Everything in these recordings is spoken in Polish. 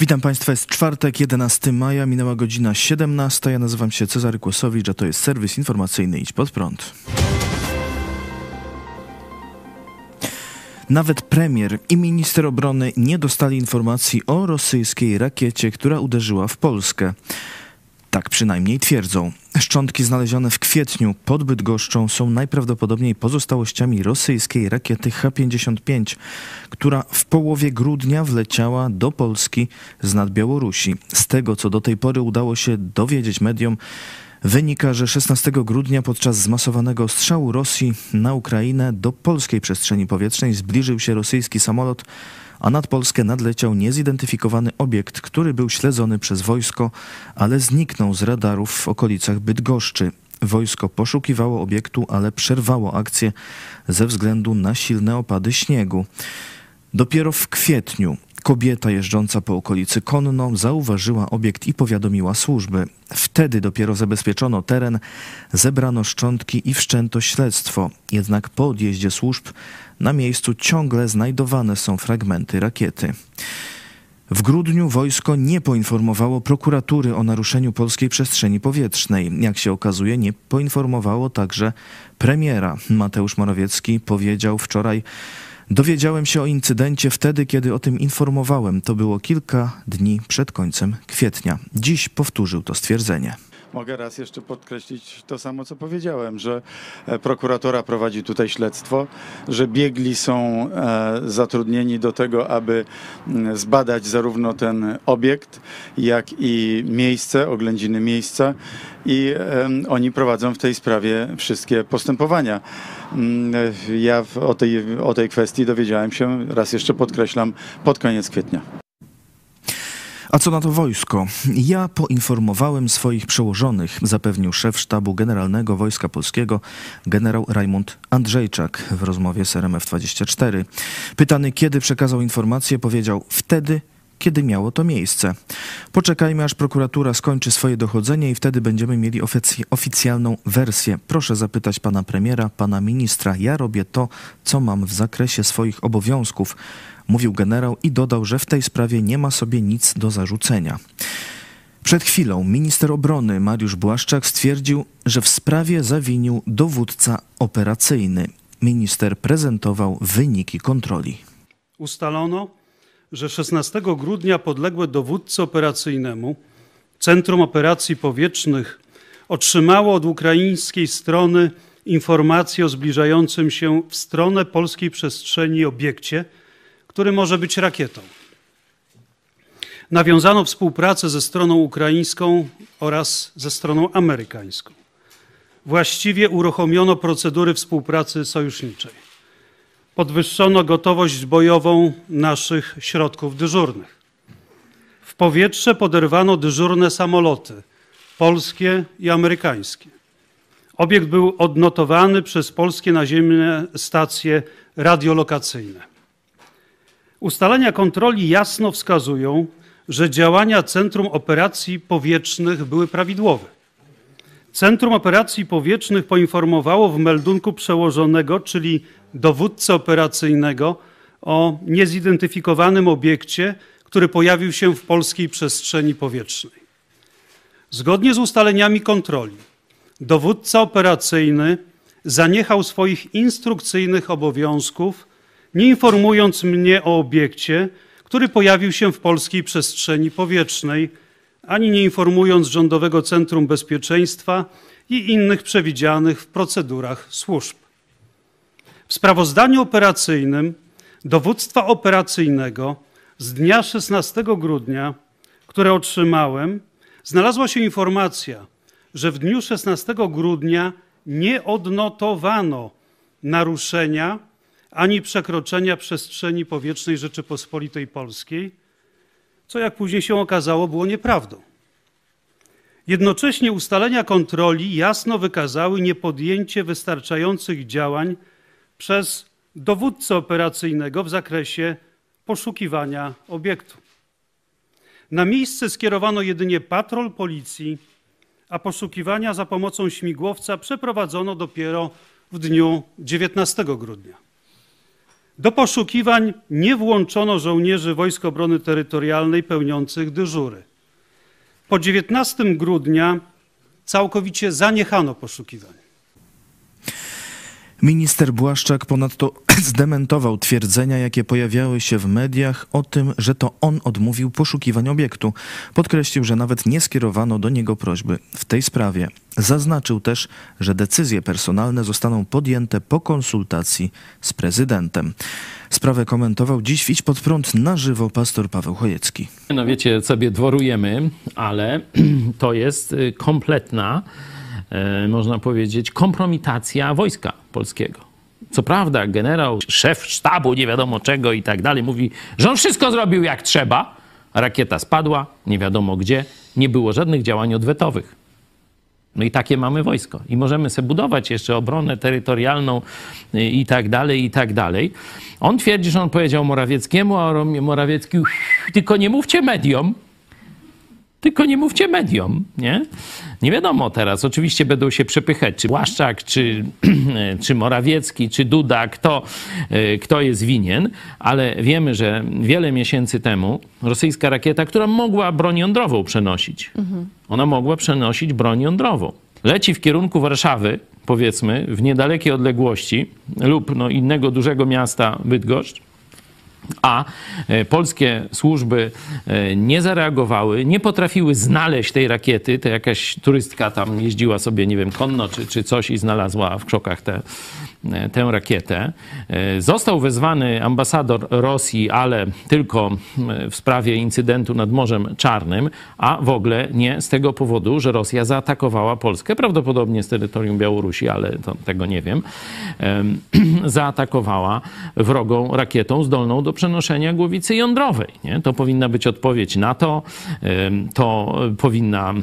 Witam Państwa, jest czwartek, 11 maja, minęła godzina 17. Ja nazywam się Cezary Kłosowicz, a to jest serwis informacyjny Idź Pod Prąd. Nawet premier i minister obrony nie dostali informacji o rosyjskiej rakiecie, która uderzyła w Polskę. Tak przynajmniej twierdzą. Szczątki znalezione w kwietniu pod Bydgoszczą są najprawdopodobniej pozostałościami rosyjskiej rakiety H-55, która w połowie grudnia wleciała do Polski z nad Białorusi. Z tego, co do tej pory udało się dowiedzieć mediom, wynika, że 16 grudnia podczas zmasowanego strzału Rosji na Ukrainę do polskiej przestrzeni powietrznej zbliżył się rosyjski samolot a nad Polskę nadleciał niezidentyfikowany obiekt, który był śledzony przez wojsko, ale zniknął z radarów w okolicach Bydgoszczy. Wojsko poszukiwało obiektu, ale przerwało akcję ze względu na silne opady śniegu. Dopiero w kwietniu kobieta jeżdżąca po okolicy konno zauważyła obiekt i powiadomiła służby. Wtedy dopiero zabezpieczono teren, zebrano szczątki i wszczęto śledztwo. Jednak po odjeździe służb na miejscu ciągle znajdowane są fragmenty rakiety. W grudniu wojsko nie poinformowało prokuratury o naruszeniu polskiej przestrzeni powietrznej. Jak się okazuje, nie poinformowało także premiera. Mateusz Morawiecki powiedział wczoraj, Dowiedziałem się o incydencie wtedy, kiedy o tym informowałem. To było kilka dni przed końcem kwietnia. Dziś powtórzył to stwierdzenie. Mogę raz jeszcze podkreślić to samo, co powiedziałem, że e, prokuratora prowadzi tutaj śledztwo, że biegli są e, zatrudnieni do tego, aby mm, zbadać zarówno ten obiekt, jak i miejsce, oględziny miejsca i oni prowadzą w tej sprawie wszystkie postępowania. Mm, ja o tej, o tej kwestii dowiedziałem się, raz jeszcze podkreślam, pod koniec kwietnia. A co na to wojsko? Ja poinformowałem swoich przełożonych, zapewnił szef sztabu generalnego Wojska Polskiego generał Rajmund Andrzejczak w rozmowie z RMF24. Pytany, kiedy przekazał informację, powiedział wtedy, kiedy miało to miejsce. Poczekajmy, aż prokuratura skończy swoje dochodzenie i wtedy będziemy mieli ofic oficjalną wersję. Proszę zapytać pana premiera, pana ministra. Ja robię to, co mam w zakresie swoich obowiązków mówił generał i dodał, że w tej sprawie nie ma sobie nic do zarzucenia. Przed chwilą minister obrony Mariusz Błaszczak stwierdził, że w sprawie zawinił dowódca operacyjny. Minister prezentował wyniki kontroli. Ustalono, że 16 grudnia podległe dowódcy operacyjnemu Centrum Operacji Powietrznych otrzymało od ukraińskiej strony informację o zbliżającym się w stronę polskiej przestrzeni obiekcie – który może być rakietą. Nawiązano współpracę ze stroną ukraińską oraz ze stroną amerykańską. Właściwie uruchomiono procedury współpracy sojuszniczej. Podwyższono gotowość bojową naszych środków dyżurnych. W powietrze poderwano dyżurne samoloty polskie i amerykańskie. Obiekt był odnotowany przez polskie naziemne stacje radiolokacyjne. Ustalenia kontroli jasno wskazują, że działania Centrum Operacji Powietrznych były prawidłowe. Centrum Operacji Powietrznych poinformowało w meldunku przełożonego, czyli dowódcę operacyjnego, o niezidentyfikowanym obiekcie, który pojawił się w polskiej przestrzeni powietrznej. Zgodnie z ustaleniami kontroli, dowódca operacyjny zaniechał swoich instrukcyjnych obowiązków nie informując mnie o obiekcie, który pojawił się w polskiej przestrzeni powietrznej, ani nie informując Rządowego Centrum Bezpieczeństwa i innych przewidzianych w procedurach służb. W sprawozdaniu operacyjnym dowództwa operacyjnego z dnia 16 grudnia, które otrzymałem, znalazła się informacja, że w dniu 16 grudnia nie odnotowano naruszenia ani przekroczenia przestrzeni powietrznej Rzeczypospolitej Polskiej, co jak później się okazało było nieprawdą. Jednocześnie ustalenia kontroli jasno wykazały niepodjęcie wystarczających działań przez dowódcę operacyjnego w zakresie poszukiwania obiektu. Na miejsce skierowano jedynie patrol policji, a poszukiwania za pomocą śmigłowca przeprowadzono dopiero w dniu 19 grudnia. Do poszukiwań nie włączono żołnierzy Wojsk Obrony Terytorialnej pełniących dyżury. Po 19 grudnia całkowicie zaniechano poszukiwań. Minister Błaszczak ponadto zdementował twierdzenia, jakie pojawiały się w mediach o tym, że to on odmówił poszukiwań obiektu. Podkreślił, że nawet nie skierowano do niego prośby w tej sprawie. Zaznaczył też, że decyzje personalne zostaną podjęte po konsultacji z prezydentem. Sprawę komentował dziś Idź Pod Prąd na żywo pastor Paweł Chojecki. No wiecie, sobie dworujemy, ale to jest y, kompletna, można powiedzieć, kompromitacja wojska polskiego. Co prawda, generał, szef sztabu, nie wiadomo czego i tak dalej, mówi, że on wszystko zrobił jak trzeba. Rakieta spadła, nie wiadomo gdzie, nie było żadnych działań odwetowych. No i takie mamy wojsko. I możemy sobie budować jeszcze obronę terytorialną y, i tak dalej, i tak dalej. On twierdzi, że on powiedział Morawieckiemu, a Morawiecki, tylko nie mówcie mediom, tylko nie mówcie mediom, nie? Nie wiadomo teraz, oczywiście będą się przepychać, czy Błaszczak, czy, czy Morawiecki, czy Duda, kto, y, kto jest winien, ale wiemy, że wiele miesięcy temu rosyjska rakieta, która mogła broń jądrową przenosić, ona mogła przenosić broń jądrową. Leci w kierunku Warszawy, powiedzmy, w niedalekiej odległości lub no, innego dużego miasta Bydgoszcz, a e, polskie służby e, nie zareagowały, nie potrafiły znaleźć tej rakiety. To jakaś turystka tam jeździła sobie, nie wiem, konno czy, czy coś i znalazła w krzokach e, tę rakietę. Został wezwany ambasador Rosji, ale tylko w sprawie incydentu nad Morzem Czarnym, a w ogóle nie z tego powodu, że Rosja zaatakowała Polskę, prawdopodobnie z terytorium Białorusi, ale to, tego nie wiem, zaatakowała wrogą rakietą zdolną do przenoszenia głowicy jądrowej. Nie? To powinna być odpowiedź na to, to powinna,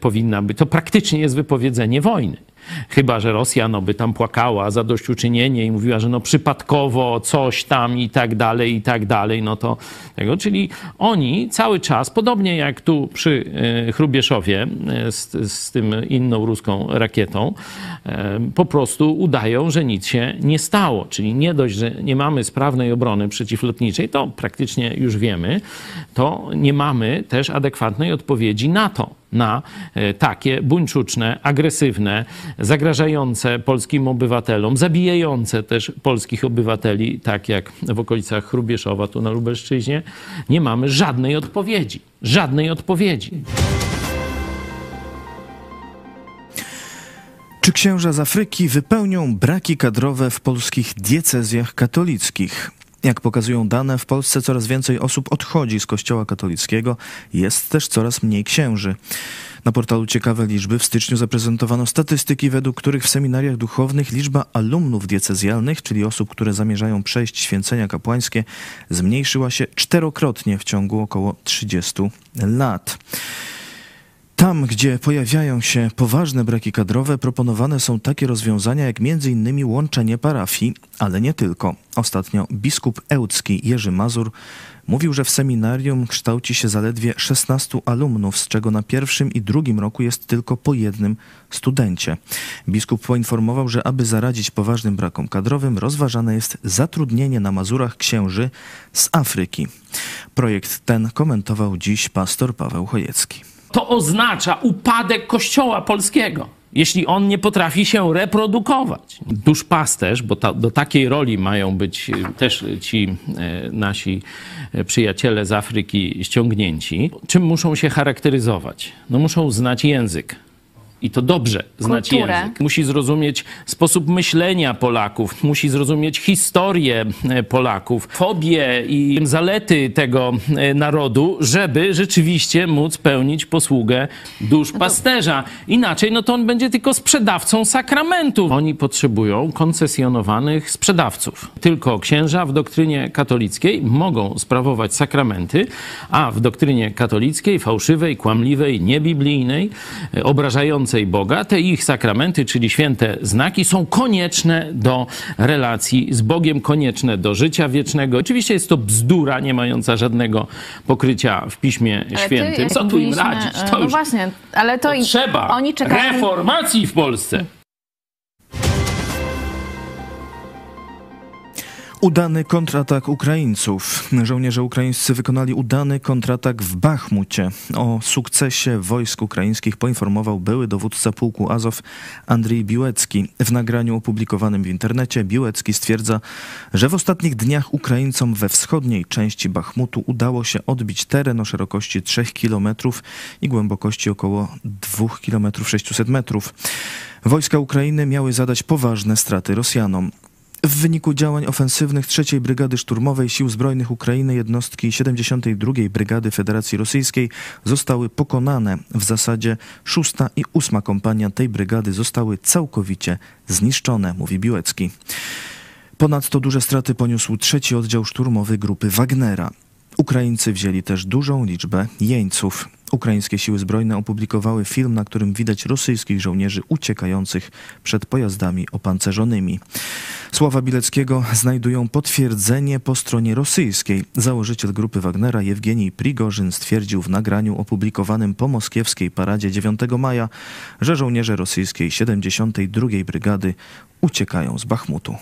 powinna być, to praktycznie jest wypowiedzenie wojny. Chyba, że Rosja no, by tam płakała za dośćuczynienie i mówiła, że no przypadkowo coś tam i tak dalej, i tak dalej, no to tego. Czyli oni cały czas, podobnie jak tu przy e, Hrubieszowie e, z, z tym inną ruską rakietą, e, po prostu udają, że nic się nie stało. Czyli nie dość, że nie mamy sprawnej obrony przeciwlotniczej, to praktycznie już wiemy, to nie mamy też adekwatnej odpowiedzi na to na e, takie buńczuczne, agresywne, zagrażające polskim obywatelom, zabijające też polskich obywateli, tak jak w okolicach Hrubieszowa, tu na Lubelszczyźnie, nie mamy żadnej odpowiedzi. Żadnej odpowiedzi. Czy księża z Afryki wypełnią braki kadrowe w polskich diecezjach katolickich? Jak pokazują dane, w Polsce coraz więcej osób odchodzi z Kościoła katolickiego, jest też coraz mniej księży. Na portalu Ciekawe Liczby w styczniu zaprezentowano statystyki, według których w seminariach duchownych liczba alumnów diecezjalnych, czyli osób, które zamierzają przejść święcenia kapłańskie, zmniejszyła się czterokrotnie w ciągu około 30 lat. Tam, gdzie pojawiają się poważne braki kadrowe, proponowane są takie rozwiązania jak m.in. łączenie parafii, ale nie tylko. Ostatnio biskup ełcki Jerzy Mazur mówił, że w seminarium kształci się zaledwie 16 alumnów, z czego na pierwszym i drugim roku jest tylko po jednym studencie. Biskup poinformował, że aby zaradzić poważnym brakom kadrowym, rozważane jest zatrudnienie na Mazurach księży z Afryki. Projekt ten komentował dziś pastor Paweł Chojecki to oznacza upadek Kościoła polskiego. Jeśli on nie potrafi się reprodukować. Duszpasterz, bo ta, do takiej roli mają być e, też ci e, nasi e, przyjaciele z Afryki ściągnięci, czym muszą się charakteryzować? No muszą znać język i to dobrze znać Kulturę. język. Musi zrozumieć sposób myślenia Polaków, musi zrozumieć historię e, Polaków, fobie i zalety tego e, narodu, żeby rzeczywiście móc pełnić posługę dusz no pasterza. Inaczej, no to on będzie tylko sprzedawcą sakramentów. Oni potrzebują koncesjonowanych sprzedawców. Tylko księża w doktrynie katolickiej mogą sprawować sakramenty, a w doktrynie katolickiej, fałszywej, kłamliwej, niebiblijnej, e, obrażającej Boga, te ich sakramenty, czyli święte znaki, są konieczne do relacji z Bogiem, konieczne do życia wiecznego. Oczywiście jest to bzdura, nie mająca żadnego pokrycia w Piśmie ale Świętym. Co tu im radzić? To no już właśnie, ale to, to trzeba oni czekają... reformacji w Polsce. Udany kontratak Ukraińców. Żołnierze ukraińscy wykonali udany kontratak w Bachmucie. O sukcesie wojsk ukraińskich poinformował były dowódca pułku Azow Andrzej Biłecki. W nagraniu opublikowanym w internecie Biłecki stwierdza, że w ostatnich dniach Ukraińcom we wschodniej części Bachmutu udało się odbić teren o szerokości 3 km i głębokości około 2 km 600 metrów. Wojska Ukrainy miały zadać poważne straty Rosjanom. W wyniku działań ofensywnych III Brygady Szturmowej Sił Zbrojnych Ukrainy jednostki 72 Brygady Federacji Rosyjskiej zostały pokonane. W zasadzie szósta i ósma kompania tej brygady zostały całkowicie zniszczone, mówi Biłecki. Ponadto duże straty poniósł trzeci oddział szturmowy grupy Wagnera. Ukraińcy wzięli też dużą liczbę jeńców. Ukraińskie siły zbrojne opublikowały film, na którym widać rosyjskich żołnierzy uciekających przed pojazdami opancerzonymi. Słowa Bileckiego znajdują potwierdzenie po stronie rosyjskiej. Założyciel grupy Wagnera Jewgenij Prigorzyn stwierdził w nagraniu opublikowanym po moskiewskiej paradzie 9 maja, że żołnierze rosyjskiej 72 Brygady uciekają z Bachmutu.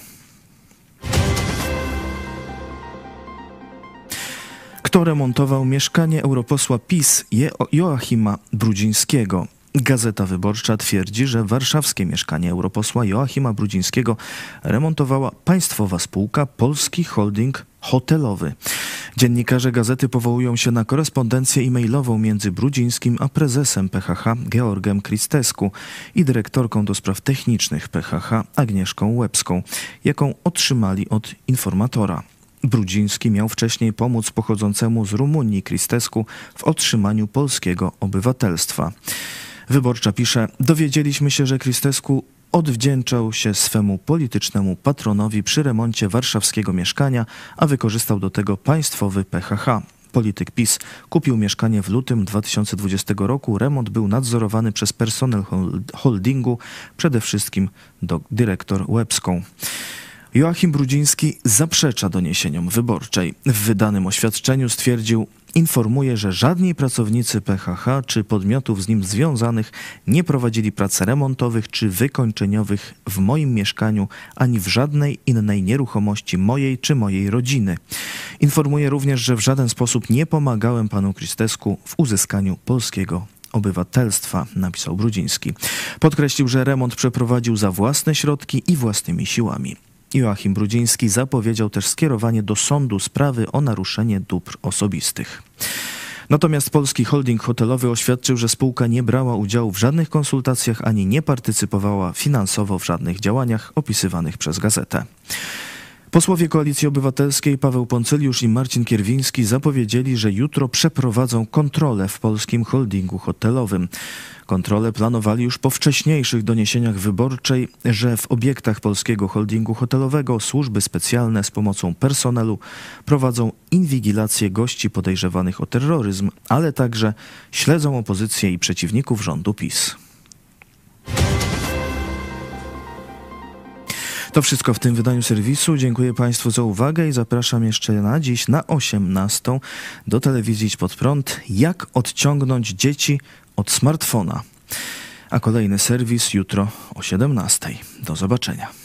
Kto remontował mieszkanie europosła PiS Joachima Brudzińskiego? Gazeta Wyborcza twierdzi, że warszawskie mieszkanie europosła Joachima Brudzińskiego remontowała państwowa spółka Polski Holding Hotelowy. Dziennikarze gazety powołują się na korespondencję e-mailową między Brudzińskim a prezesem PHH Georgem Kristesku i dyrektorką do spraw technicznych PHH Agnieszką Łebską, jaką otrzymali od informatora. Brudziński miał wcześniej pomóc pochodzącemu z Rumunii Kristesku w otrzymaniu polskiego obywatelstwa. Wyborcza pisze, dowiedzieliśmy się, że Kristesku odwdzięczał się swemu politycznemu patronowi przy remoncie warszawskiego mieszkania, a wykorzystał do tego państwowy PHH. Polityk PiS kupił mieszkanie w lutym 2020 roku. Remont był nadzorowany przez personel holdingu, przede wszystkim do dyrektor Łebską. Joachim Brudziński zaprzecza doniesieniom wyborczej. W wydanym oświadczeniu stwierdził, informuje, że żadni pracownicy PHH czy podmiotów z nim związanych nie prowadzili prac remontowych czy wykończeniowych w moim mieszkaniu ani w żadnej innej nieruchomości mojej czy mojej rodziny. Informuje również, że w żaden sposób nie pomagałem panu Kristesku w uzyskaniu polskiego obywatelstwa, napisał Brudziński. Podkreślił, że remont przeprowadził za własne środki i własnymi siłami. Joachim Brudziński zapowiedział też skierowanie do sądu sprawy o naruszenie dóbr osobistych. Natomiast polski holding hotelowy oświadczył, że spółka nie brała udziału w żadnych konsultacjach ani nie partycypowała finansowo w żadnych działaniach opisywanych przez gazetę. Posłowie Koalicji Obywatelskiej Paweł Poncyliusz i Marcin Kierwiński zapowiedzieli, że jutro przeprowadzą kontrolę w polskim holdingu hotelowym. Kontrolę planowali już po wcześniejszych doniesieniach wyborczej, że w obiektach polskiego holdingu hotelowego służby specjalne z pomocą personelu prowadzą inwigilację gości podejrzewanych o terroryzm, ale także śledzą opozycję i przeciwników rządu PiS. To wszystko w tym wydaniu serwisu. Dziękuję Państwu za uwagę i zapraszam jeszcze na dziś na 18 do telewizji pod prąd. Jak odciągnąć dzieci od smartfona. A kolejny serwis jutro o 17. Do zobaczenia.